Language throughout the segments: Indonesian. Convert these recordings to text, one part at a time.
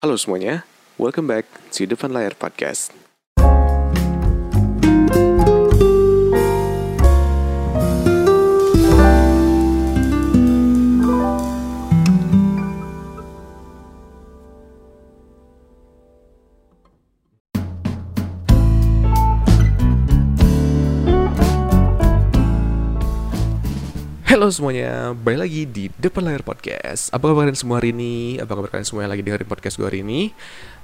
Halo semuanya, welcome back to Depan Layar Podcast. Halo semuanya, balik lagi di Depan Layar Podcast Apa kabar kalian semua hari ini? Apa kabar kalian semua yang lagi dengerin podcast gue hari ini?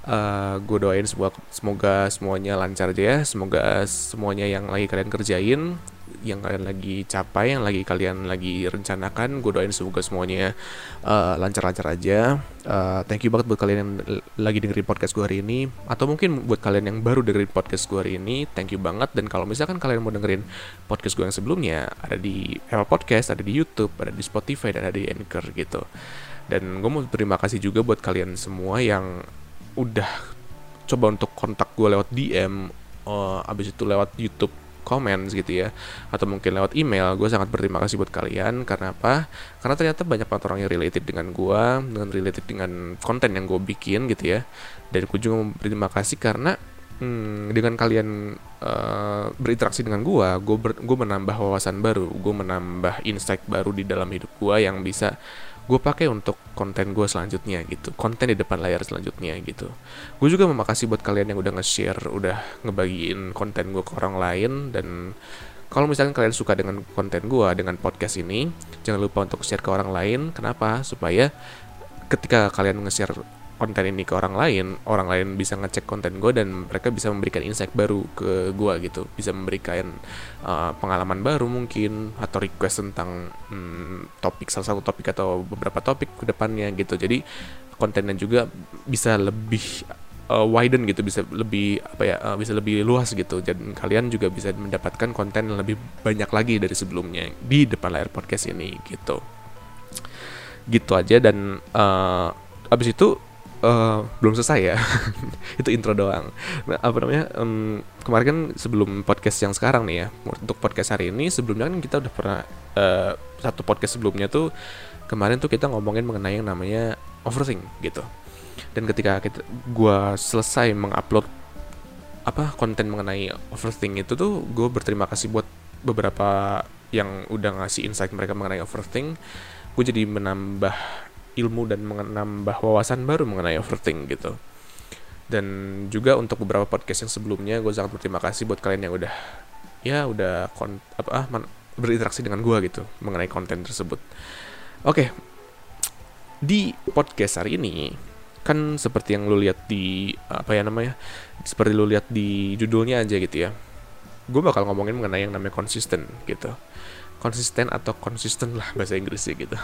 Uh, gue doain semua, semoga semuanya lancar aja ya. Semoga semuanya yang lagi kalian kerjain Yang kalian lagi capai, yang lagi kalian lagi rencanakan Gue doain semoga semuanya uh, lancar-lancar aja. Uh, Thank you banget buat kalian yang lagi dengerin podcast gue hari ini. Atau mungkin buat kalian yang baru dengerin podcast gue hari ini Thank you banget. Dan kalau misalkan kalian mau dengerin podcast gue yang sebelumnya Ada di Apple Podcast, ada di Youtube, ada di Spotify, dan ada di Anchor gitu. Dan gue mau terima kasih juga buat kalian semua yang udah coba untuk kontak gue lewat DM uh, abis itu lewat YouTube comments gitu ya atau mungkin lewat email gue sangat berterima kasih buat kalian. Karena apa? Karena ternyata banyak banget orang yang related dengan gue dengan related dengan konten yang gue bikin gitu ya. Dan gue juga berterima kasih karena hmm, dengan kalian uh, berinteraksi dengan gue gue gue menambah wawasan baru gue menambah insight baru di dalam hidup gue yang bisa gue pakai untuk konten gue selanjutnya gitu. Konten di depan layar selanjutnya gitu. Gue juga mau makasih buat kalian yang udah nge-share udah ngebagiin konten gue ke orang lain. Dan kalau misalnya kalian suka dengan konten gue dengan podcast ini jangan lupa untuk share ke orang lain. Kenapa? Supaya ketika kalian nge-share konten ini ke orang lain, orang lain bisa ngecek konten gue dan mereka bisa memberikan insight baru ke gue gitu, bisa memberikan uh, pengalaman baru mungkin atau request tentang hmm, topik salah satu topik atau beberapa topik ke depannya gitu. Jadi kontennya juga bisa lebih uh, widen gitu, bisa lebih apa ya, uh, bisa lebih luas gitu. Dan kalian juga bisa mendapatkan konten yang lebih banyak lagi dari sebelumnya di depan layar podcast ini gitu. Gitu aja dan uh, abis itu uh, belum selesai ya. Itu intro doang. Nah, apa namanya um, kemarin kan sebelum podcast yang sekarang nih ya untuk podcast hari ini sebelumnya kan kita udah pernah uh, satu podcast sebelumnya tuh kemarin tuh kita ngomongin mengenai yang namanya overthink gitu. Dan ketika kita gua selesai mengupload apa konten mengenai overthink itu tuh gue berterima kasih buat beberapa yang udah ngasih insight mereka mengenai overthink. Gue jadi menambah ilmu dan menambah wawasan baru mengenai overthink gitu. Dan juga untuk beberapa podcast yang sebelumnya gue sangat berterima kasih buat kalian yang udah ya udah apa ah, berinteraksi dengan gue gitu mengenai konten tersebut. Oke. Di podcast hari ini kan seperti yang lu lihat di apa ya namanya seperti lu lihat di judulnya aja gitu ya gue bakal ngomongin mengenai yang namanya konsisten gitu. Konsisten atau konsisten lah bahasa Inggrisnya gitu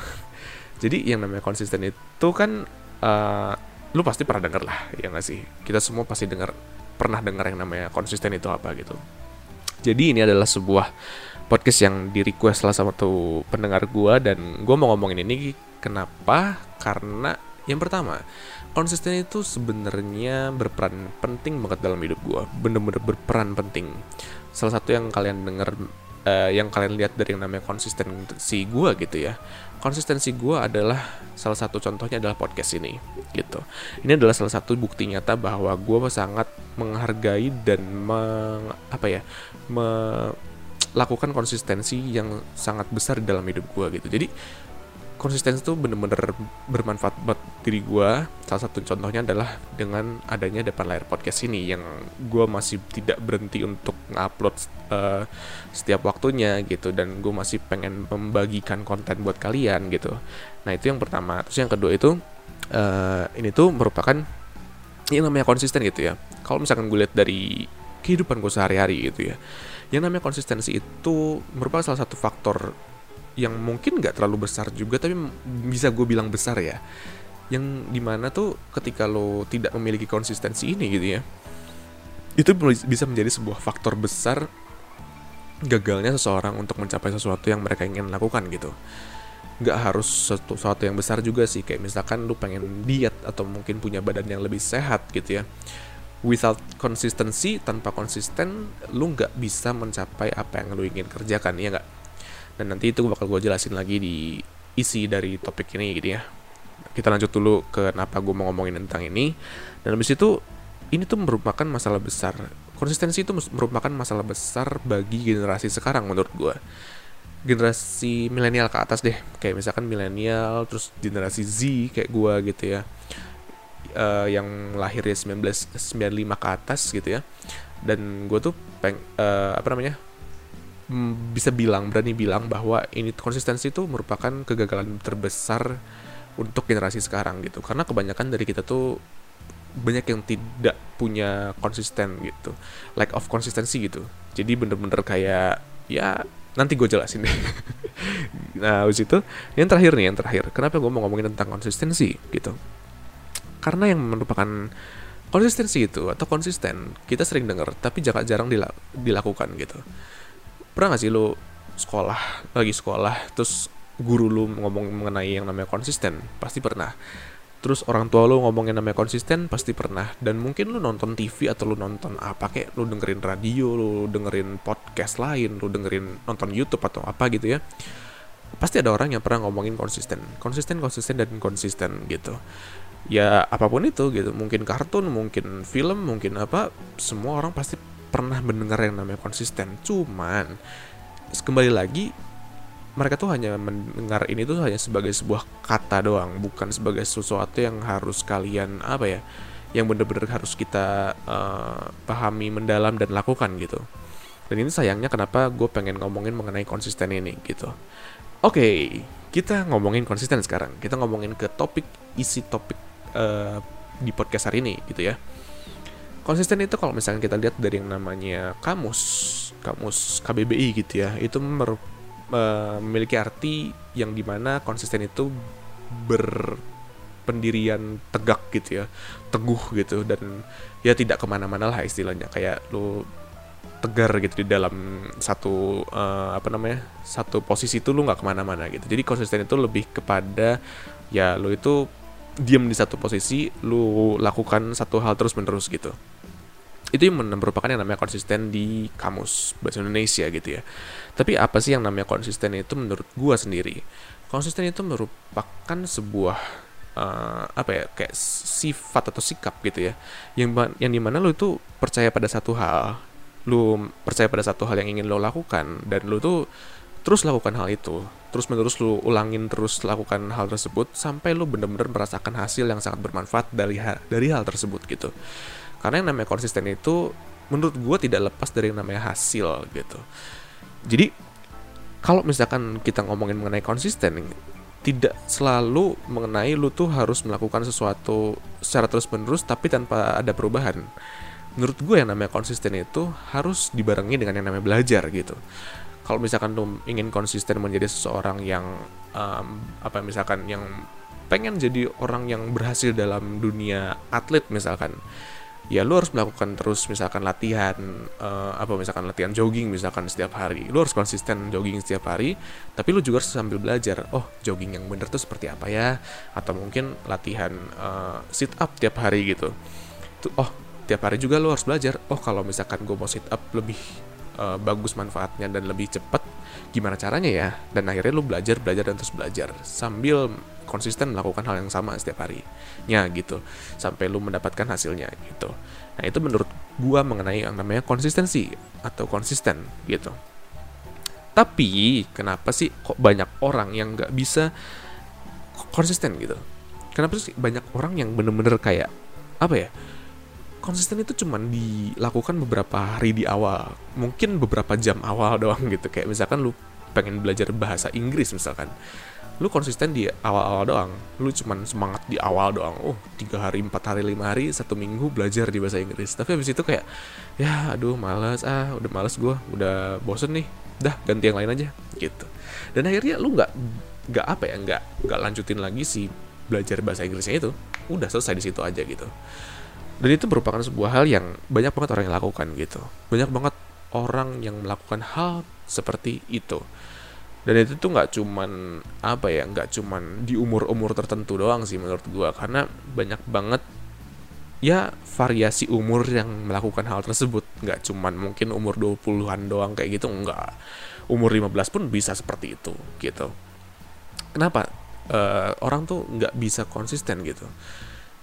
jadi yang namanya konsisten itu kan uh, lu pasti pernah denger lah ya nggak sih? Kita semua pasti dengar pernah dengar yang namanya konsisten itu apa gitu. Jadi ini adalah sebuah podcast yang di request salah satu pendengar gua dan gua mau ngomongin ini kenapa? Karena yang pertama konsisten itu sebenarnya berperan penting banget dalam hidup gua. Bener-bener berperan penting. Salah satu yang kalian dengar uh, yang kalian lihat dari yang namanya konsistensi gue gitu ya konsistensi gue adalah salah satu contohnya adalah podcast ini gitu. Ini adalah salah satu bukti nyata bahwa gue sangat menghargai dan meng, apa ya melakukan konsistensi yang sangat besar dalam hidup gue gitu. Jadi konsistensi itu bener-bener bermanfaat buat diri gue salah satu contohnya adalah dengan adanya depan layar podcast ini yang gue masih tidak berhenti untuk ngupload uh, setiap waktunya gitu dan gue masih pengen membagikan konten buat kalian gitu. Nah itu yang pertama. Terus yang kedua itu uh, ini tuh merupakan ini namanya konsisten gitu ya. Kalau misalkan gue lihat dari kehidupan gue sehari-hari gitu ya yang namanya konsistensi itu merupakan salah satu faktor yang mungkin nggak terlalu besar juga tapi bisa gue bilang besar ya. Yang di mana tuh ketika lo tidak memiliki konsistensi ini gitu ya itu bisa menjadi sebuah faktor besar gagalnya seseorang untuk mencapai sesuatu yang mereka ingin lakukan gitu. Nggak harus sesuatu yang besar juga sih kayak misalkan lu pengen diet atau mungkin punya badan yang lebih sehat gitu ya. Without konsistensi tanpa konsisten lu nggak bisa mencapai apa yang lu ingin kerjakan ya nggak dan nanti itu bakal gue jelasin lagi di isi dari topik ini gitu ya. Kita lanjut dulu ke kenapa gue mau ngomongin tentang ini. Dan habis itu ini tuh merupakan masalah besar. Konsistensi itu merupakan masalah besar bagi generasi sekarang menurut gue generasi milenial ke atas deh. Kayak misalkan milenial terus generasi Z kayak gue gitu ya. Uh, yang lahirnya 1995 ke atas gitu ya. Dan gue tuh peng uh, apa namanya bisa bilang berani bilang bahwa ini konsistensi itu merupakan kegagalan terbesar untuk generasi sekarang gitu. Karena kebanyakan dari kita tuh banyak yang tidak punya konsisten gitu. Lack of konsistensi gitu. Jadi bener-bener kayak ya nanti gue jelasin deh. Nah habis itu yang terakhir nih yang terakhir. Kenapa gue mau ngomongin tentang konsistensi gitu? Karena yang merupakan konsistensi itu atau konsisten kita sering dengar tapi jarang jarang dilakukan gitu pernah gak sih lo sekolah lagi sekolah terus guru lu ngomong mengenai yang namanya konsisten? Pasti pernah. Terus orang tua lu ngomongin namanya konsisten pasti pernah. Dan mungkin lu nonton TV atau lu nonton apa kayak lu dengerin radio lu dengerin podcast lain lu dengerin nonton YouTube atau apa gitu ya. Pasti ada orang yang pernah ngomongin konsisten. Konsisten konsisten dan konsisten gitu. Ya apa pun itu gitu. Mungkin kartun mungkin film mungkin apa semua orang pasti pernah mendengar yang namanya konsisten cuman kembali lagi mereka tuh hanya mendengar ini tuh hanya sebagai sebuah kata doang, bukan sebagai sesuatu yang harus kalian apa ya, yang bener-bener harus kita uh, pahami mendalam dan lakukan gitu. Dan ini sayangnya kenapa gue pengen ngomongin mengenai konsisten ini gitu. Oke, okay, kita ngomongin konsisten sekarang. Kita ngomongin ke topik isi topik uh, di podcast hari ini gitu ya. Konsisten itu kalau misalnya kita lihat dari yang namanya kamus, kamus KBBI gitu ya, itu merupakan memiliki arti yang di mana konsisten itu berpendirian tegak gitu ya teguh gitu dan ya tidak ke mana-mana lah istilahnya. Kayak lu tegar gitu di dalam satu uh, apa namanya satu posisi itu lu nggak ke mana-mana gitu. Jadi konsisten itu lebih kepada ya lu itu diam di satu posisi lu lakukan satu hal terus menerus gitu itu yang merupakan yang namanya konsisten di kamus bahasa Indonesia gitu ya. Tapi apa sih yang namanya konsisten itu menurut gua sendiri? Konsisten itu merupakan sebuah uh, apa ya kayak sifat atau sikap gitu ya. Yang yang di mana lo itu percaya pada satu hal lu percaya pada satu hal yang ingin lo lakukan dan lo tuh terus lakukan hal itu. Terus menerus lu ulangin terus lakukan hal tersebut sampai lu bener-bener merasakan hasil yang sangat bermanfaat dari hal, dari hal tersebut gitu karena yang namanya konsisten itu menurut gue tidak lepas dari yang namanya hasil gitu. Jadi kalau misalkan kita ngomongin mengenai konsisten tidak selalu mengenai lu tuh harus melakukan sesuatu secara terus menerus tapi tanpa ada perubahan. Menurut gue yang namanya konsisten itu harus dibarengi dengan yang namanya belajar gitu. Kalau misalkan lu ingin konsisten menjadi seseorang yang um, apa misalkan yang pengen jadi orang yang berhasil dalam dunia atlet misalkan ya lu harus melakukan terus misalkan latihan uh, apa misalkan latihan jogging misalkan setiap hari. Lu harus konsisten jogging setiap hari tapi lu juga harus sambil belajar oh jogging yang bener tuh seperti apa ya? Atau mungkin latihan uh, sit up tiap hari gitu. Tuh oh tiap hari juga lu harus belajar oh kalau misalkan gue mau sit up lebih uh, bagus manfaatnya dan lebih cepat gimana caranya ya? Dan akhirnya lu belajar belajar dan terus belajar sambil konsisten melakukan hal yang sama setiap harinya gitu. Sampai lu mendapatkan hasilnya gitu. Nah itu menurut gua mengenai yang namanya konsistensi atau konsisten gitu. Tapi kenapa sih kok banyak orang yang nggak bisa konsisten gitu? Kenapa sih banyak orang yang bener-bener kayak apa ya konsisten itu cuma dilakukan beberapa hari di awal. Mungkin beberapa jam awal doang gitu. Kayak misalkan lu pengen belajar bahasa Inggris misalkan. Lu konsisten di awal-awal doang. Lu cuman semangat di awal doang. Oh tiga hari empat hari lima hari satu minggu belajar di bahasa Inggris. Tapi habis itu kayak ya aduh malas ah udah malas gue udah bosen nih. Dah ganti yang lain aja. Gitu. Dan akhirnya lu nggak nggak apa ya nggak nggak lanjutin lagi si belajar bahasa Inggrisnya itu. Udah selesai di situ aja gitu dan itu merupakan sebuah hal yang banyak banget orang yang lakukan gitu. Banyak banget orang yang melakukan hal seperti itu. Dan itu tuh nggak cuman apa ya nggak cuman di umur umur tertentu doang sih menurut gua. Karena banyak banget ya variasi umur yang melakukan hal tersebut. Nggak cuman mungkin umur 20-an doang kayak gitu nggak. Umur 15 pun bisa seperti itu gitu. Kenapa? Uh, orang tuh nggak bisa konsisten gitu.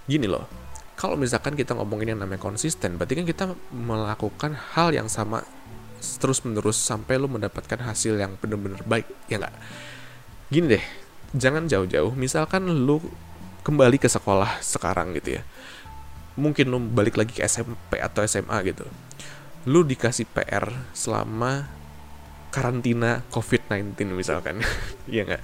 Gini loh kalau misalkan kita ngomongin yang namanya konsisten berarti kan kita melakukan hal yang sama terus menerus sampai lu mendapatkan hasil yang bener-bener baik ya nggak? Gini deh jangan jauh-jauh misalkan lu kembali ke sekolah sekarang gitu ya. Mungkin lu balik lagi ke SMP atau SMA gitu. Lu dikasih PR selama karantina COVID-19 misalkan ya nggak?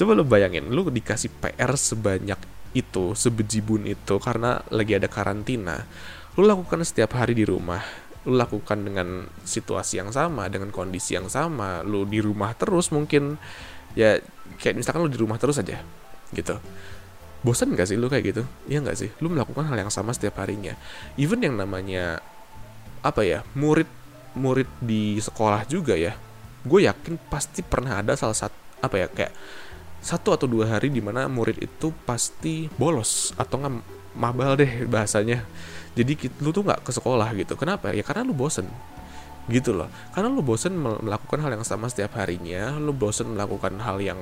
Coba lu bayangin lu dikasih PR sebanyak itu sebejibun itu karena lagi ada karantina lu lakukan setiap hari di rumah. Lu lakukan dengan situasi yang sama dengan kondisi yang sama. Lu di rumah terus mungkin ya kayak misalkan lu di rumah terus aja gitu. Bosan gak sih lu kayak gitu? Iya gak sih? Lu melakukan hal yang sama setiap harinya. Even yang namanya apa ya murid murid di sekolah juga ya gue yakin pasti pernah ada salah satu apa ya kayak satu atau dua hari di mana murid itu pasti bolos atau nggak mabal deh bahasanya. Jadi lu tuh nggak ke sekolah gitu. Kenapa? Ya karena lu bosen. Gitu loh. Karena lu bosen melakukan hal yang sama setiap harinya lu bosen melakukan hal yang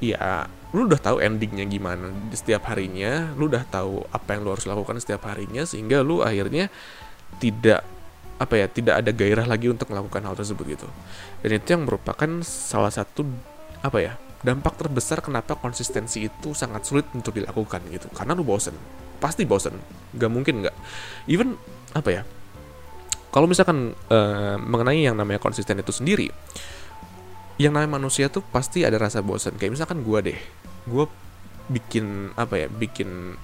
ya lu udah tahu endingnya gimana di setiap harinya lu udah tahu apa yang lu harus lakukan setiap harinya sehingga lu akhirnya tidak apa ya tidak ada gairah lagi untuk melakukan hal tersebut gitu. Dan itu yang merupakan salah satu apa ya dampak terbesar kenapa konsistensi itu sangat sulit untuk dilakukan gitu. Karena lu bosen. Pasti bosen. Nggak mungkin nggak. Even apa ya kalau misalkan uh, mengenai yang namanya konsisten itu sendiri yang namanya manusia tuh pasti ada rasa bosen. Kayak misalkan gue deh gue bikin apa ya bikin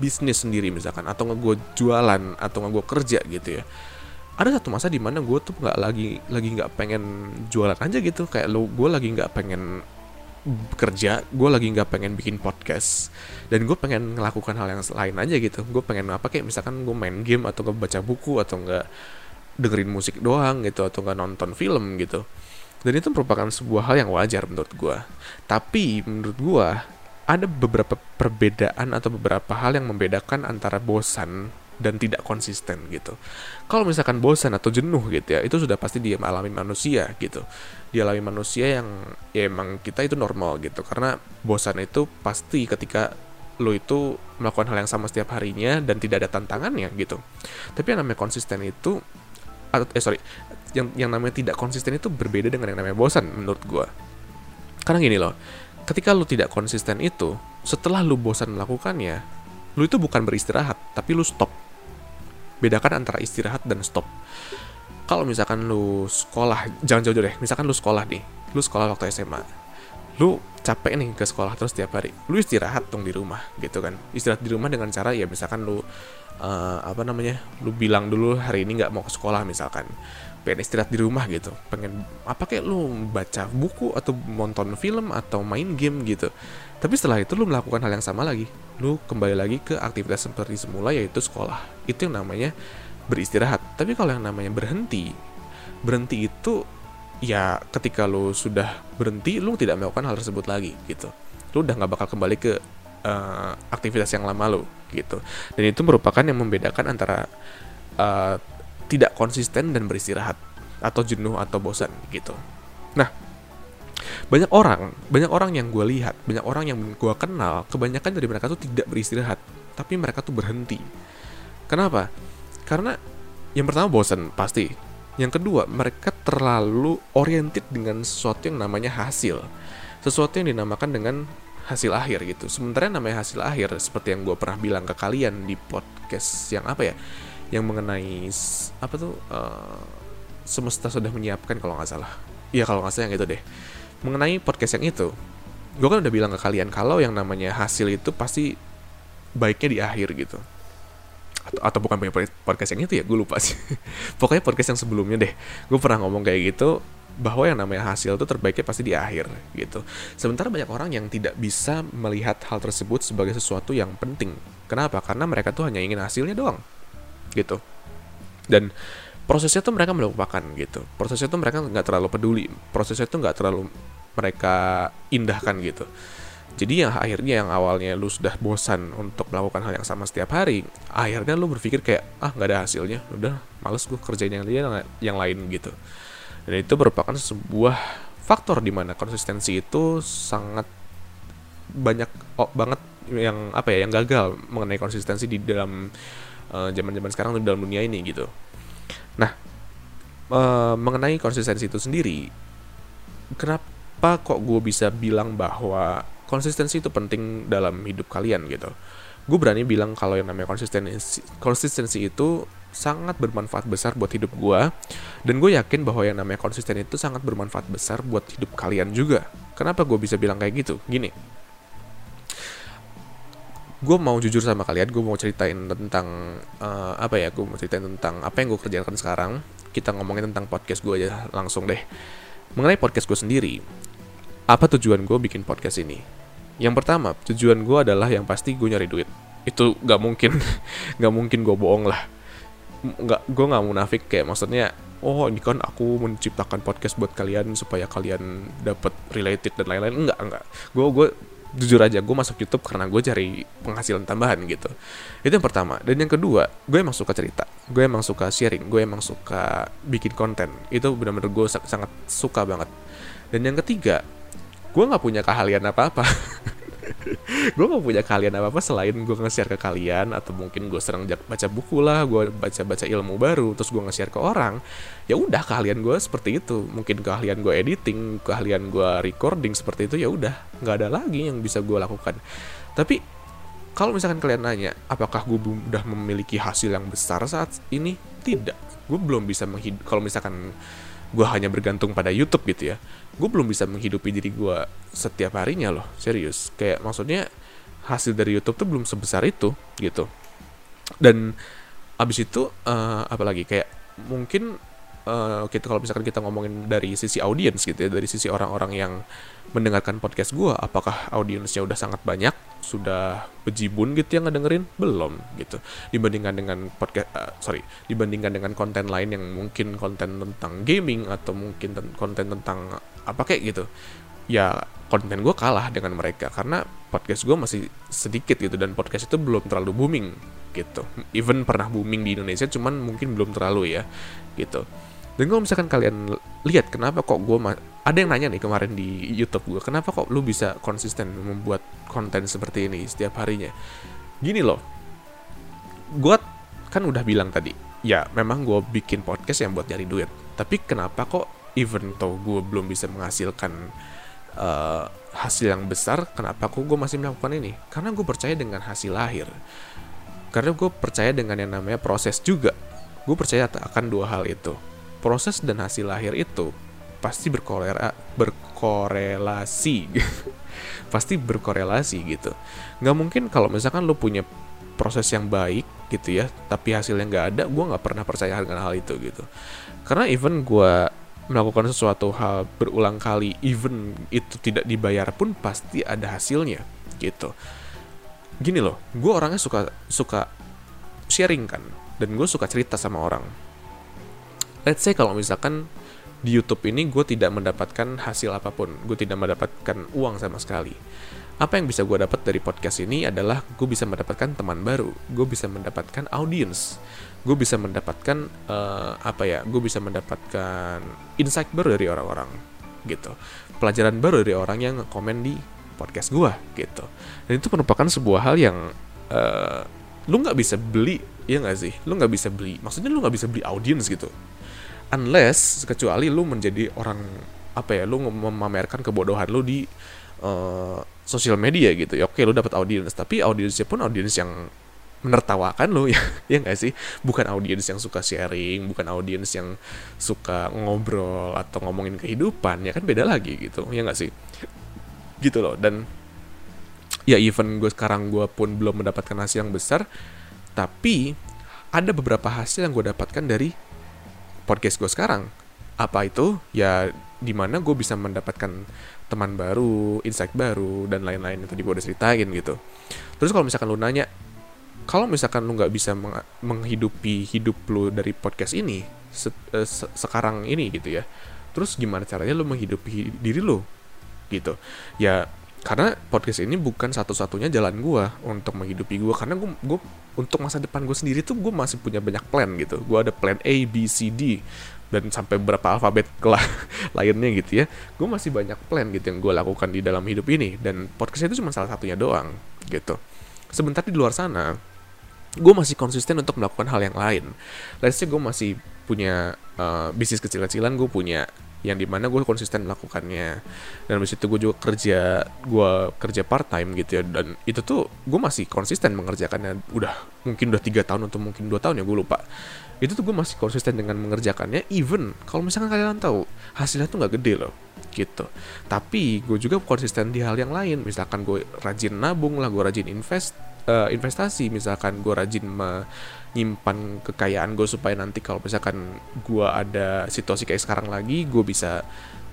bisnis sendiri misalkan atau nggak gue jualan atau nggak gue kerja gitu ya ada satu masa di mana gue tuh nggak lagi lagi nggak pengen jualan aja gitu. Kayak lo gue lagi nggak pengen kerja gue lagi nggak pengen bikin podcast dan gue pengen ngelakukan hal yang lain aja gitu. Gue pengen apa kayak misalkan gue main game atau gue baca buku atau nggak dengerin musik doang gitu atau nggak nonton film gitu. Dan itu merupakan sebuah hal yang wajar menurut gue tapi menurut gue ada beberapa perbedaan atau beberapa hal yang membedakan antara bosan dan tidak konsisten gitu. Kalau misalkan bosan atau jenuh gitu ya, itu sudah pasti dialami manusia gitu. Dialami manusia yang ya emang kita itu normal gitu. Karena bosan itu pasti ketika lo itu melakukan hal yang sama setiap harinya dan tidak ada tantangannya gitu. Tapi yang namanya konsisten itu eh sorry, yang yang namanya tidak konsisten itu berbeda dengan yang namanya bosan menurut gue. Karena gini loh, ketika lo tidak konsisten itu, setelah lo bosan melakukannya, lo itu bukan beristirahat, tapi lo stop bedakan antara istirahat dan stop. Kalau misalkan lu sekolah jangan jauh-jauh deh misalkan lu sekolah nih lu sekolah waktu SMA lu capek nih ke sekolah terus tiap hari. Lu istirahat dong di rumah gitu kan. Istirahat di rumah dengan cara ya misalkan lu uh, apa namanya lu bilang dulu hari ini nggak mau ke sekolah misalkan. Pengen istirahat di rumah gitu. Pengen apa kayak lu baca buku atau nonton film atau main game gitu. Tapi setelah itu lu melakukan hal yang sama lagi. Lu kembali lagi ke aktivitas seperti semula yaitu sekolah. Itu yang namanya beristirahat. Tapi kalau yang namanya berhenti berhenti itu ya ketika lu sudah berhenti lu tidak melakukan hal tersebut lagi gitu. Lu udah nggak bakal kembali ke uh, aktivitas yang lama lu gitu. Dan itu merupakan yang membedakan antara uh, tidak konsisten dan beristirahat atau jenuh atau bosan gitu. Nah banyak orang banyak orang yang gue lihat banyak orang yang gue kenal kebanyakan dari mereka tuh tidak beristirahat tapi mereka tuh berhenti. Kenapa? Karena yang pertama bosan pasti yang kedua mereka terlalu oriented dengan sesuatu yang namanya hasil. Sesuatu yang dinamakan dengan hasil akhir gitu. Sementara yang namanya hasil akhir seperti yang gue pernah bilang ke kalian di podcast yang apa ya? Yang mengenai apa tuh uh, semesta sudah menyiapkan kalau nggak salah. Iya kalau nggak salah yang itu deh. Mengenai podcast yang itu gue kan udah bilang ke kalian kalau yang namanya hasil itu pasti baiknya di akhir gitu atau, atau bukan punya podcast yang itu ya gue lupa sih. Pokoknya podcast yang sebelumnya deh gue pernah ngomong kayak gitu bahwa yang namanya hasil itu terbaiknya pasti di akhir gitu. Sementara banyak orang yang tidak bisa melihat hal tersebut sebagai sesuatu yang penting. Kenapa? Karena mereka tuh hanya ingin hasilnya doang gitu. Dan prosesnya tuh mereka melupakan gitu. Prosesnya tuh mereka nggak terlalu peduli prosesnya tuh nggak terlalu mereka indahkan gitu jadi yang akhirnya yang awalnya lu sudah bosan untuk melakukan hal yang sama setiap hari akhirnya lu berpikir kayak ah nggak ada hasilnya udah males gue kerjain yang lain yang lain gitu. Dan itu merupakan sebuah faktor di mana konsistensi itu sangat banyak oh, banget yang apa ya yang gagal mengenai konsistensi di dalam zaman-zaman uh, sekarang di dalam dunia ini gitu. Nah uh, mengenai konsistensi itu sendiri kenapa kok gue bisa bilang bahwa konsistensi itu penting dalam hidup kalian gitu. Gue berani bilang kalau yang namanya konsistensi konsistensi itu sangat bermanfaat besar buat hidup gue dan gue yakin bahwa yang namanya konsisten itu sangat bermanfaat besar buat hidup kalian juga. Kenapa gue bisa bilang kayak gitu? Gini. Gue mau jujur sama kalian gue mau ceritain tentang uh, apa ya gue mau ceritain tentang apa yang gue kerjakan sekarang. Kita ngomongin tentang podcast gue aja langsung deh. Mengenai podcast gue sendiri apa tujuan gue bikin podcast ini yang pertama tujuan gue adalah yang pasti gue nyari duit. Itu gak mungkin gak mungkin gue bohong lah. Nggak gue nggak munafik kayak maksudnya oh ini kan aku menciptakan podcast buat kalian supaya kalian dapat related dan lain-lain. Enggak enggak gue gue jujur aja gue masuk YouTube karena gue cari penghasilan tambahan gitu. Itu yang pertama. Dan yang kedua gue emang suka cerita. Gue emang suka sharing. Gue emang suka bikin konten. Itu benar-benar gue sangat suka banget. Dan yang ketiga gue nggak punya keahlian apa apa gue gak punya kalian apa apa selain gue nge-share ke kalian atau mungkin gue sering baca buku lah gue baca baca ilmu baru terus gue nge-share ke orang. Ya udah keahlian gue seperti itu. Mungkin keahlian gue editing keahlian gue recording seperti itu ya udah. Nggak ada lagi yang bisa gue lakukan. Tapi kalau misalkan kalian nanya apakah gue udah memiliki hasil yang besar saat ini? Tidak. Gue belum bisa menghidup kalau misalkan gue hanya bergantung pada YouTube gitu ya. Gue belum bisa menghidupi diri gue setiap harinya loh serius. Kayak maksudnya hasil dari YouTube tuh belum sebesar itu gitu. Dan abis itu uh, apalagi kayak mungkin uh, kita kalau misalkan kita ngomongin dari sisi audiens gitu ya dari sisi orang-orang yang mendengarkan podcast gue apakah audiensnya udah sangat banyak? Sudah bejibun gitu yang ngedengerin? Belum gitu. Dibandingkan dengan podcast uh, sorry dibandingkan dengan konten lain yang mungkin konten tentang gaming atau mungkin ten konten tentang apa kayak gitu ya konten gue kalah dengan mereka karena podcast gue masih sedikit gitu dan podcast itu belum terlalu booming gitu. Even pernah booming di Indonesia cuman mungkin belum terlalu ya gitu dan kalau misalkan kalian lihat kenapa kok gue ada yang nanya nih kemarin di YouTube gue kenapa kok lu bisa konsisten membuat konten seperti ini setiap harinya? Gini loh. Gue kan udah bilang tadi ya memang gue bikin podcast yang buat nyari duit tapi kenapa kok even though gue belum bisa menghasilkan uh, hasil yang besar kenapa kok gue masih melakukan ini? Karena gue percaya dengan hasil lahir karena gue percaya dengan yang namanya proses juga. Gue percaya akan dua hal itu proses dan hasil lahir itu pasti berkorela berkorelasi. Pasti berkorelasi gitu. Nggak mungkin kalau misalkan lo punya proses yang baik gitu ya tapi hasilnya nggak ada gue nggak pernah percaya dengan hal itu gitu. Karena even gue melakukan sesuatu hal berulang kali even itu tidak dibayar pun pasti ada hasilnya gitu. Gini loh gue orangnya suka suka sharing kan dan gue suka cerita sama orang let's say kalau misalkan di YouTube ini gue tidak mendapatkan hasil apa pun, gue tidak mendapatkan uang sama sekali. Apa yang bisa gue dapat dari podcast ini adalah gue bisa mendapatkan teman baru, gue bisa mendapatkan audience, gue bisa mendapatkan uh, apa ya, gue bisa mendapatkan insight baru dari orang-orang gitu, pelajaran baru dari orang yang komen di podcast gue gitu. Dan itu merupakan sebuah hal yang uh, lu nggak bisa beli, ya nggak sih? Lu nggak bisa beli, maksudnya lu nggak bisa beli audience gitu unless kecuali lu menjadi orang apa ya lu memamerkan kebodohan lu di uh, sosial media gitu ya. Oke lu dapat audiens tapi audiensnya pun audiens yang menertawakan lu ya ya nggak sih? Bukan audiens yang suka sharing bukan audiens yang suka ngobrol atau ngomongin kehidupan ya kan beda lagi gitu ya nggak sih? Gitu loh dan ya even gue sekarang gue pun belum mendapatkan hasil yang besar tapi ada beberapa hasil yang gue dapatkan dari podcast gue sekarang. Apa itu? Ya di mana gue bisa mendapatkan teman baru, insight baru, dan lain-lain yang tadi gue udah ceritain gitu. Terus kalau misalkan lu nanya, kalau misalkan lu nggak bisa meng menghidupi hidup lu dari podcast ini se uh, se sekarang ini gitu ya, terus gimana caranya lu menghidupi diri lu gitu? Ya karena podcast ini bukan satu-satunya jalan gue untuk menghidupi gue karena gue gue untuk masa depan gue sendiri tuh gue masih punya banyak plan gitu. Gue ada plan A B C D dan sampai berapa alfabet kelah lainnya gitu ya. Gue masih banyak plan gitu yang gue lakukan di dalam hidup ini. Dan podcast itu cuma salah satunya doang gitu. Sebentar di luar sana gue masih konsisten untuk melakukan hal yang lain. Let's say gue masih punya uh, bisnis kecil-kecilan, gue punya yang di mana gue konsisten melakukannya. Dan habis itu gue juga kerja gue kerja part time gitu ya. Dan itu tuh gue masih konsisten mengerjakannya. Udah mungkin udah tiga tahun atau mungkin dua tahun ya gue lupa. Itu tuh gue masih konsisten dengan mengerjakannya even kalau misalkan kalian tahu hasilnya tuh nggak gede loh gitu. Tapi gue juga konsisten di hal yang lain. Misalkan gue rajin nabung lah gue rajin invest uh, investasi. Misalkan gue rajin menyimpan kekayaan gue supaya nanti kalau misalkan gue ada situasi kayak sekarang lagi gue bisa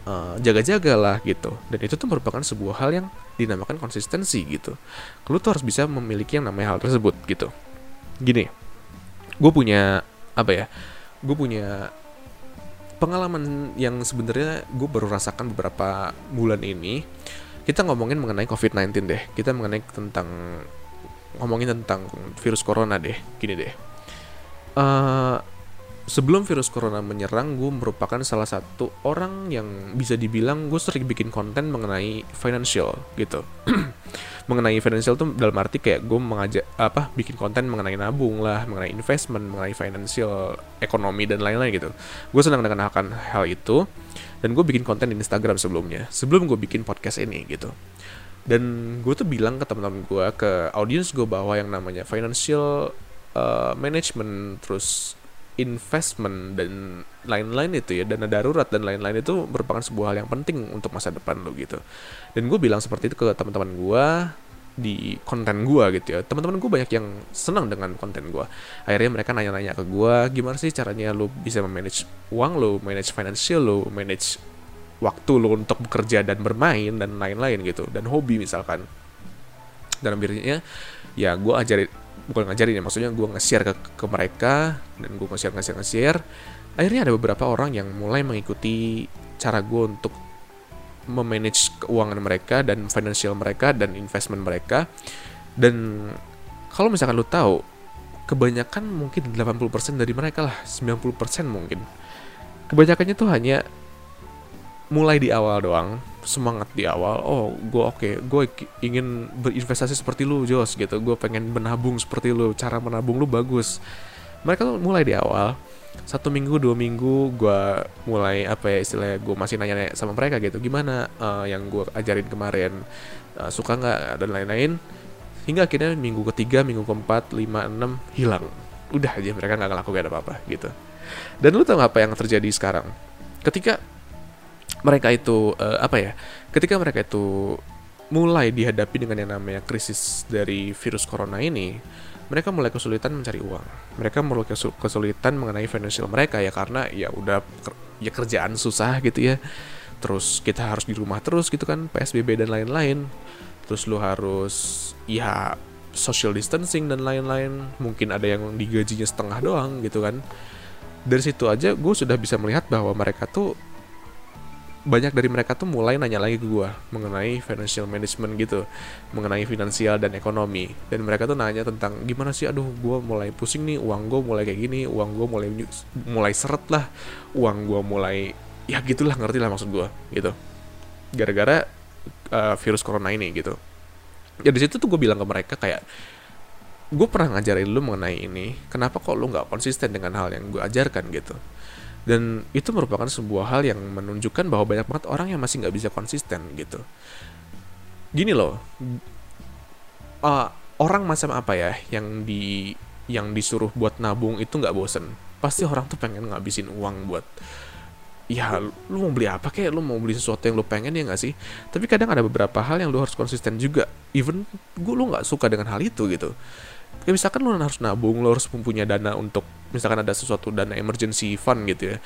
uh, jaga-jaga lah gitu. Dan itu tuh merupakan sebuah hal yang dinamakan konsistensi gitu. Lu tuh harus bisa memiliki yang namanya hal tersebut gitu. Gini gue punya apa ya gue punya pengalaman yang sebenarnya gue baru rasakan beberapa bulan ini. Kita ngomongin mengenai COVID-19 deh. Kita mengenai tentang ngomongin tentang virus corona deh gini deh. Uh, sebelum virus corona menyerang gue merupakan salah satu orang yang bisa dibilang gue sering bikin konten mengenai financial gitu. Mengenai financial tuh dalam arti kayak gue mengajak apa bikin konten mengenai nabung lah mengenai investment mengenai financial ekonomi dan lain-lain gitu. Gue senang dengan akan hal itu. Dan gue bikin konten di Instagram sebelumnya sebelum gue bikin podcast ini gitu dan gue tuh bilang ke teman-teman gue ke audiens gue bahwa yang namanya financial uh, management terus investment dan lain-lain itu ya dana darurat dan lain-lain itu merupakan sebuah hal yang penting untuk masa depan lo gitu. Dan gue bilang seperti itu ke teman-teman gue di konten gue gitu ya. Teman-teman gue banyak yang senang dengan konten gue akhirnya mereka nanya-nanya ke gue gimana sih caranya lo bisa memanage uang lo manage financial lo manage waktu lo untuk bekerja dan bermain dan lain-lain gitu. Dan hobi misalkan. Dan akhirnya ya gue ajarin bukan ngajarin ya maksudnya gue nge-share ke, ke mereka dan gue nge-share nge-share nge-share. Akhirnya ada beberapa orang yang mulai mengikuti cara gue untuk memanage keuangan mereka dan financial mereka dan investment mereka. Dan kalau misalkan lu tahu kebanyakan mungkin 80% dari mereka lah 90% mungkin. Kebanyakannya tuh hanya mulai di awal doang semangat di awal oh gue oke okay, gue ingin berinvestasi seperti lu Jos gitu. Gue pengen menabung seperti lu cara menabung lu bagus. Mereka tuh mulai di awal satu minggu dua minggu gue mulai apa ya istilahnya gue masih nanya-nanya sama mereka gitu gimana uh, yang gue ajarin kemarin? Uh, suka nggak? Dan lain-lain. Hingga akhirnya minggu ketiga minggu keempat lima enam hilang. Udah aja mereka nggak ngelakuin apa-apa gitu. Dan lu tau apa yang terjadi sekarang? Ketika mereka itu uh, apa ya ketika mereka itu mulai dihadapi dengan yang namanya krisis dari virus corona ini mereka mulai kesulitan mencari uang. Mereka mulai kesulitan mengenai financial mereka ya karena ya udah ya kerjaan susah gitu ya. Terus kita harus di rumah terus gitu kan psbb dan lain-lain. Terus lu harus ya social distancing dan lain-lain. Mungkin ada yang digajinya setengah doang gitu kan. Dari situ aja gue sudah bisa melihat bahwa mereka tuh banyak dari mereka tuh mulai nanya lagi ke gue mengenai financial management gitu, mengenai finansial dan ekonomi. Dan mereka tuh nanya tentang gimana sih, aduh gue mulai pusing nih, uang gue mulai kayak gini, uang gue mulai mulai seret lah, uang gue mulai ya gitulah ngerti lah maksud gue gitu. Gara-gara uh, virus corona ini gitu. Ya di situ tuh gue bilang ke mereka kayak gue pernah ngajarin lu mengenai ini, kenapa kok lu nggak konsisten dengan hal yang gue ajarkan gitu dan itu merupakan sebuah hal yang menunjukkan bahwa banyak banget orang yang masih nggak bisa konsisten gitu. Gini loh uh, orang macam apa ya yang di yang disuruh buat nabung itu nggak bosen? Pasti orang tuh pengen ngabisin uang buat ya lu mau beli apa kayak lu mau beli sesuatu yang lu pengen ya nggak sih? Tapi kadang ada beberapa hal yang lu harus konsisten juga. Even gue lu nggak suka dengan hal itu gitu ya misalkan lu harus nabung lu harus mempunyai dana untuk misalkan ada sesuatu dana emergency fund gitu ya.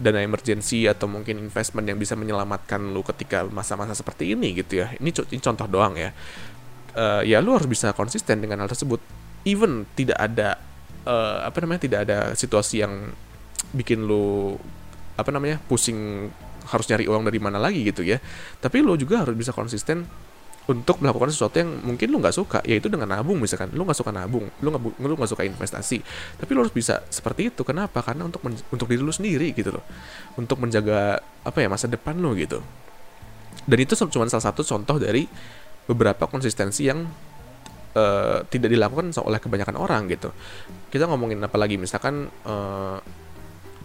Dana emergency atau mungkin investment yang bisa menyelamatkan lu ketika masa-masa seperti ini gitu ya. Ini, ini contoh doang ya. Uh, ya lu harus bisa konsisten dengan hal tersebut. Even tidak ada uh, apa namanya tidak ada situasi yang bikin lu apa namanya pusing harus nyari uang dari mana lagi gitu ya. Tapi lu juga harus bisa konsisten untuk melakukan sesuatu yang mungkin lu nggak suka yaitu dengan nabung misalkan. Lu nggak suka nabung lu nggak lu nggak suka investasi. Tapi lu harus bisa seperti itu. Kenapa? Karena untuk untuk diri lu sendiri gitu loh. Untuk menjaga apa ya masa depan lu gitu. Dan itu cuma salah satu contoh dari beberapa konsistensi yang uh, tidak dilakukan oleh kebanyakan orang gitu. Kita ngomongin apa lagi? Misalkan uh,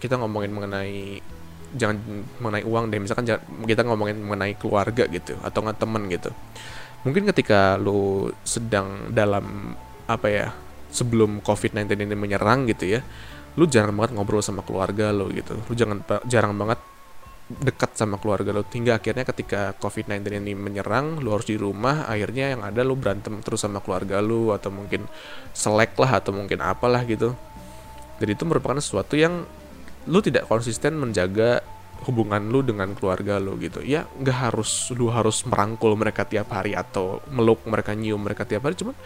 kita ngomongin mengenai jangan mengenai uang deh. Misalkan kita ngomongin mengenai keluarga gitu atau nggak temen gitu. Mungkin ketika lo sedang dalam apa ya sebelum covid-19 ini menyerang gitu ya lu jarang banget ngobrol sama keluarga lo gitu. Lu jangan jarang banget dekat sama keluarga lo hingga akhirnya ketika covid-19 ini menyerang lu harus di rumah akhirnya yang ada lu berantem terus sama keluarga lu atau mungkin selek lah atau mungkin apalah gitu. Jadi itu merupakan sesuatu yang lu tidak konsisten menjaga hubungan lu dengan keluarga lu gitu. Ya nggak harus lu harus merangkul mereka tiap hari atau meluk mereka nyium mereka tiap hari. Cuman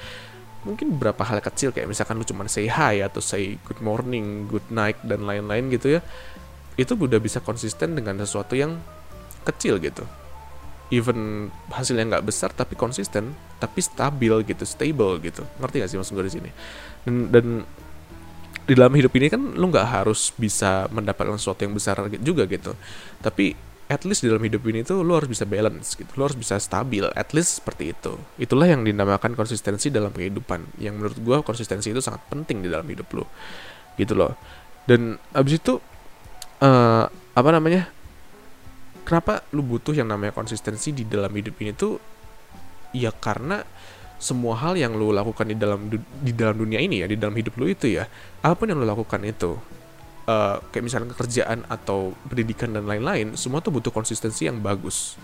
mungkin beberapa hal kecil kayak misalkan lu cuman say hi atau say good morning good night dan lain-lain gitu ya itu udah bisa konsisten dengan sesuatu yang kecil gitu. Even hasilnya nggak besar tapi konsisten tapi stabil gitu stable gitu. Ngerti gak sih maksud gue di sini? Dan, dan di dalam hidup ini kan lu nggak harus bisa mendapatkan sesuatu yang besar juga gitu. Tapi at least di dalam hidup ini tuh lu harus bisa balance gitu. Lu harus bisa stabil at least seperti itu. Itulah yang dinamakan konsistensi dalam kehidupan. Yang menurut gue konsistensi itu sangat penting di dalam hidup lu gitu loh. Dan abis itu uh, apa namanya kenapa lu butuh yang namanya konsistensi di dalam hidup ini tuh? Ya karena semua hal yang lo lakukan di dalam di dalam dunia ini ya di dalam hidup lo itu ya apa pun yang lo lakukan itu uh, kayak misalnya kerjaan atau pendidikan dan lain-lain semua tuh butuh konsistensi yang bagus.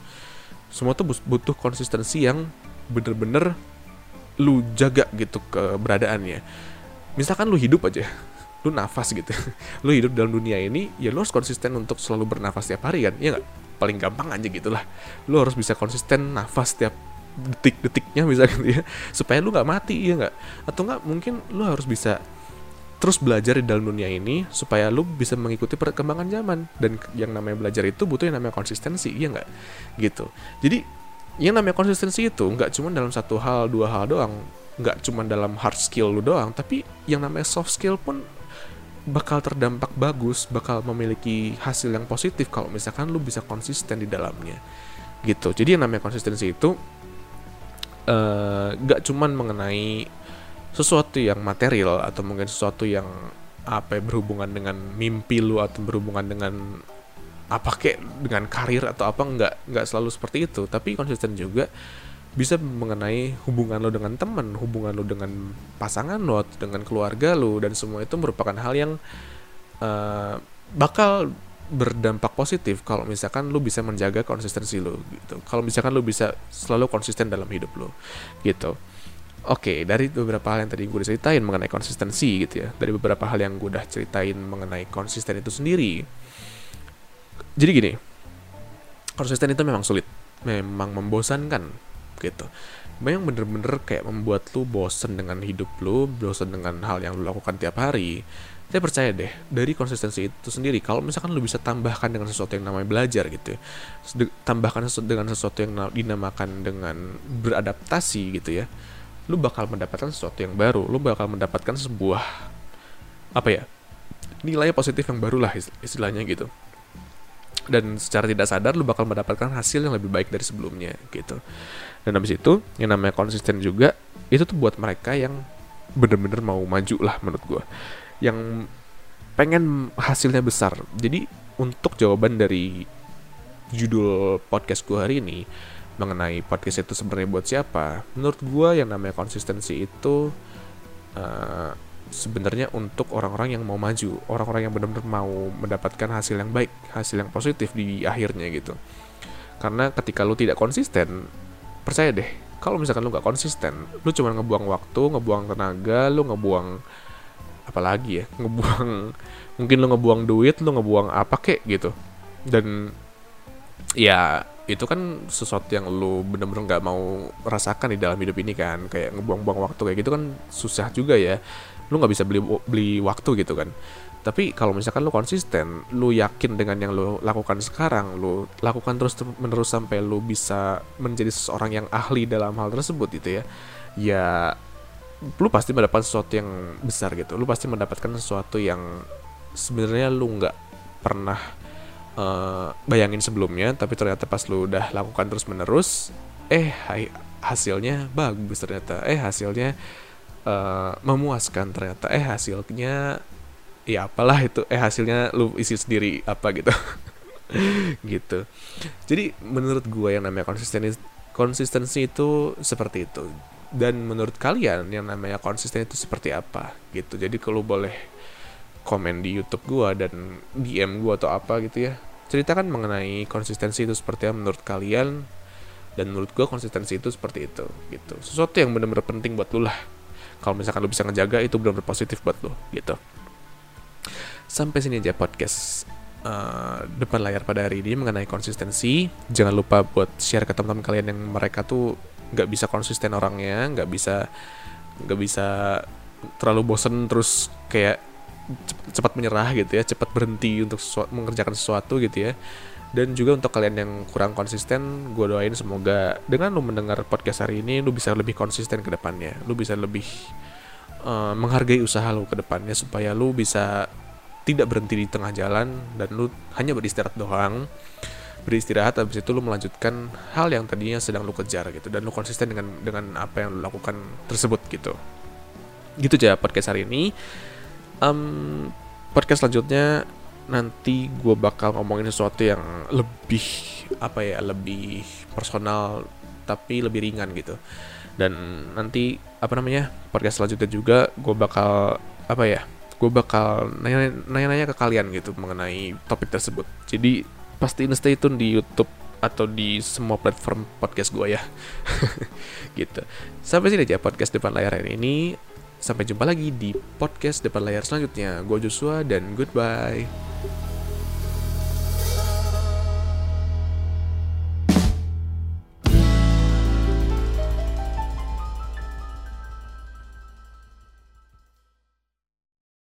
Semua tuh butuh konsistensi yang bener-bener lu jaga gitu keberadaannya. Misalkan lu hidup aja lu nafas gitu lu hidup dalam dunia ini ya lu harus konsisten untuk selalu bernafas tiap hari kan ya nggak? Paling gampang aja gitulah. Lu harus bisa konsisten nafas tiap detik-detiknya bisa gitu ya supaya lu nggak mati ya nggak? Atau nggak mungkin lu harus bisa terus belajar di dalam dunia ini supaya lu bisa mengikuti perkembangan zaman. Dan yang namanya belajar itu butuh yang namanya konsistensi ya nggak? Gitu. Jadi yang namanya konsistensi itu nggak cuma dalam satu hal dua hal doang nggak cuma dalam hard skill lu doang tapi yang namanya soft skill pun bakal terdampak bagus bakal memiliki hasil yang positif kalau misalkan lu bisa konsisten di dalamnya. Gitu. Jadi yang namanya konsistensi itu nggak uh, cuman mengenai sesuatu yang material atau mungkin sesuatu yang apa ya, berhubungan dengan mimpi lu atau berhubungan dengan apa kek dengan karir atau apa nggak nggak selalu seperti itu. Tapi konsisten juga bisa mengenai hubungan lo dengan teman hubungan lo dengan pasangan lo dengan keluarga lo dan semua itu merupakan hal yang uh, bakal berdampak positif kalau misalkan lu bisa menjaga konsistensi lu gitu. Kalau misalkan lu bisa selalu konsisten dalam hidup lu gitu. Oke, dari beberapa hal yang tadi gue ceritain mengenai konsistensi gitu ya, dari beberapa hal yang gue udah ceritain mengenai konsisten itu sendiri. Jadi gini, konsisten itu memang sulit, memang membosankan gitu. Memang bener-bener kayak membuat lu bosen dengan hidup lu, bosen dengan hal yang lu lakukan tiap hari saya percaya deh dari konsistensi itu sendiri kalau misalkan lu bisa tambahkan dengan sesuatu yang namanya belajar gitu ya tambahkan dengan sesuatu yang dinamakan dengan beradaptasi gitu ya lu bakal mendapatkan sesuatu yang baru lu bakal mendapatkan sebuah apa ya nilai positif yang baru lah istilahnya gitu. Dan secara tidak sadar lu bakal mendapatkan hasil yang lebih baik dari sebelumnya gitu. Dan habis itu yang namanya konsisten juga itu tuh buat mereka yang bener-bener mau maju lah menurut gue yang pengen hasilnya besar. Jadi untuk jawaban dari judul podcast gue hari ini mengenai podcast itu sebenarnya buat siapa, menurut gue yang namanya konsistensi itu uh, sebenarnya untuk orang-orang yang mau maju, orang-orang yang benar-benar mau mendapatkan hasil yang baik, hasil yang positif di akhirnya gitu. Karena ketika lu tidak konsisten, percaya deh, kalau misalkan lu gak konsisten, lu cuma ngebuang waktu, ngebuang tenaga, lu ngebuang apalagi ya ngebuang mungkin lo ngebuang duit lo ngebuang apa kek gitu. Dan ya itu kan sesuatu yang lo bener-bener nggak mau rasakan di dalam hidup ini kan. Kayak ngebuang-buang waktu kayak gitu kan susah juga ya. Lo nggak bisa beli beli waktu gitu kan. Tapi kalau misalkan lu konsisten lu yakin dengan yang lu lakukan sekarang lu lakukan terus menerus sampai lu bisa menjadi seseorang yang ahli dalam hal tersebut gitu ya ya lu pasti mendapatkan sesuatu yang besar gitu. Lu pasti mendapatkan sesuatu yang sebenarnya lu nggak pernah uh, bayangin sebelumnya tapi ternyata pas lu udah lakukan terus menerus eh hasilnya bagus ternyata. Eh hasilnya uh, memuaskan ternyata. Eh hasilnya ya apalah itu. Eh hasilnya lu isi sendiri apa gitu. Gitu. Jadi menurut gue yang namanya konsistensi konsistensi itu seperti itu dan menurut kalian yang namanya konsisten itu seperti apa? Gitu. Jadi kalau boleh komen di YouTube gue dan DM gue atau apa gitu ya. Ceritakan mengenai konsistensi itu seperti apa menurut kalian. Dan menurut gue konsistensi itu seperti itu gitu. Sesuatu yang benar-benar penting buat lu lah. Kalau misalkan lu bisa ngejaga itu benar-benar positif buat lu gitu. Sampai sini aja podcast uh, depan layar pada hari ini mengenai konsistensi. Jangan lupa buat share ke teman-teman kalian yang mereka tuh nggak bisa konsisten orangnya nggak bisa nggak bisa terlalu bosen terus kayak cepat menyerah gitu ya cepat berhenti untuk sesuatu, mengerjakan sesuatu gitu ya. Dan juga untuk kalian yang kurang konsisten gue doain semoga dengan lu mendengar podcast hari ini lu bisa lebih konsisten ke depannya. Lu bisa lebih uh, menghargai usaha lu ke depannya supaya lu bisa tidak berhenti di tengah jalan dan lu hanya beristirahat doang beristirahat habis itu lu melanjutkan hal yang tadinya sedang lu kejar gitu dan lu konsisten dengan dengan apa yang lu lakukan tersebut gitu. Gitu aja podcast hari ini. Um, podcast selanjutnya nanti gue bakal ngomongin sesuatu yang lebih apa ya lebih personal tapi lebih ringan gitu. Dan nanti apa namanya podcast selanjutnya juga gue bakal apa ya gue bakal nanya-nanya ke kalian gitu mengenai topik tersebut. Jadi pastiin stay tune di YouTube atau di semua platform podcast gue ya gitu sampai sini aja podcast depan layar hari ini Sampai jumpa lagi di podcast depan layar selanjutnya. Gue Joshua dan goodbye.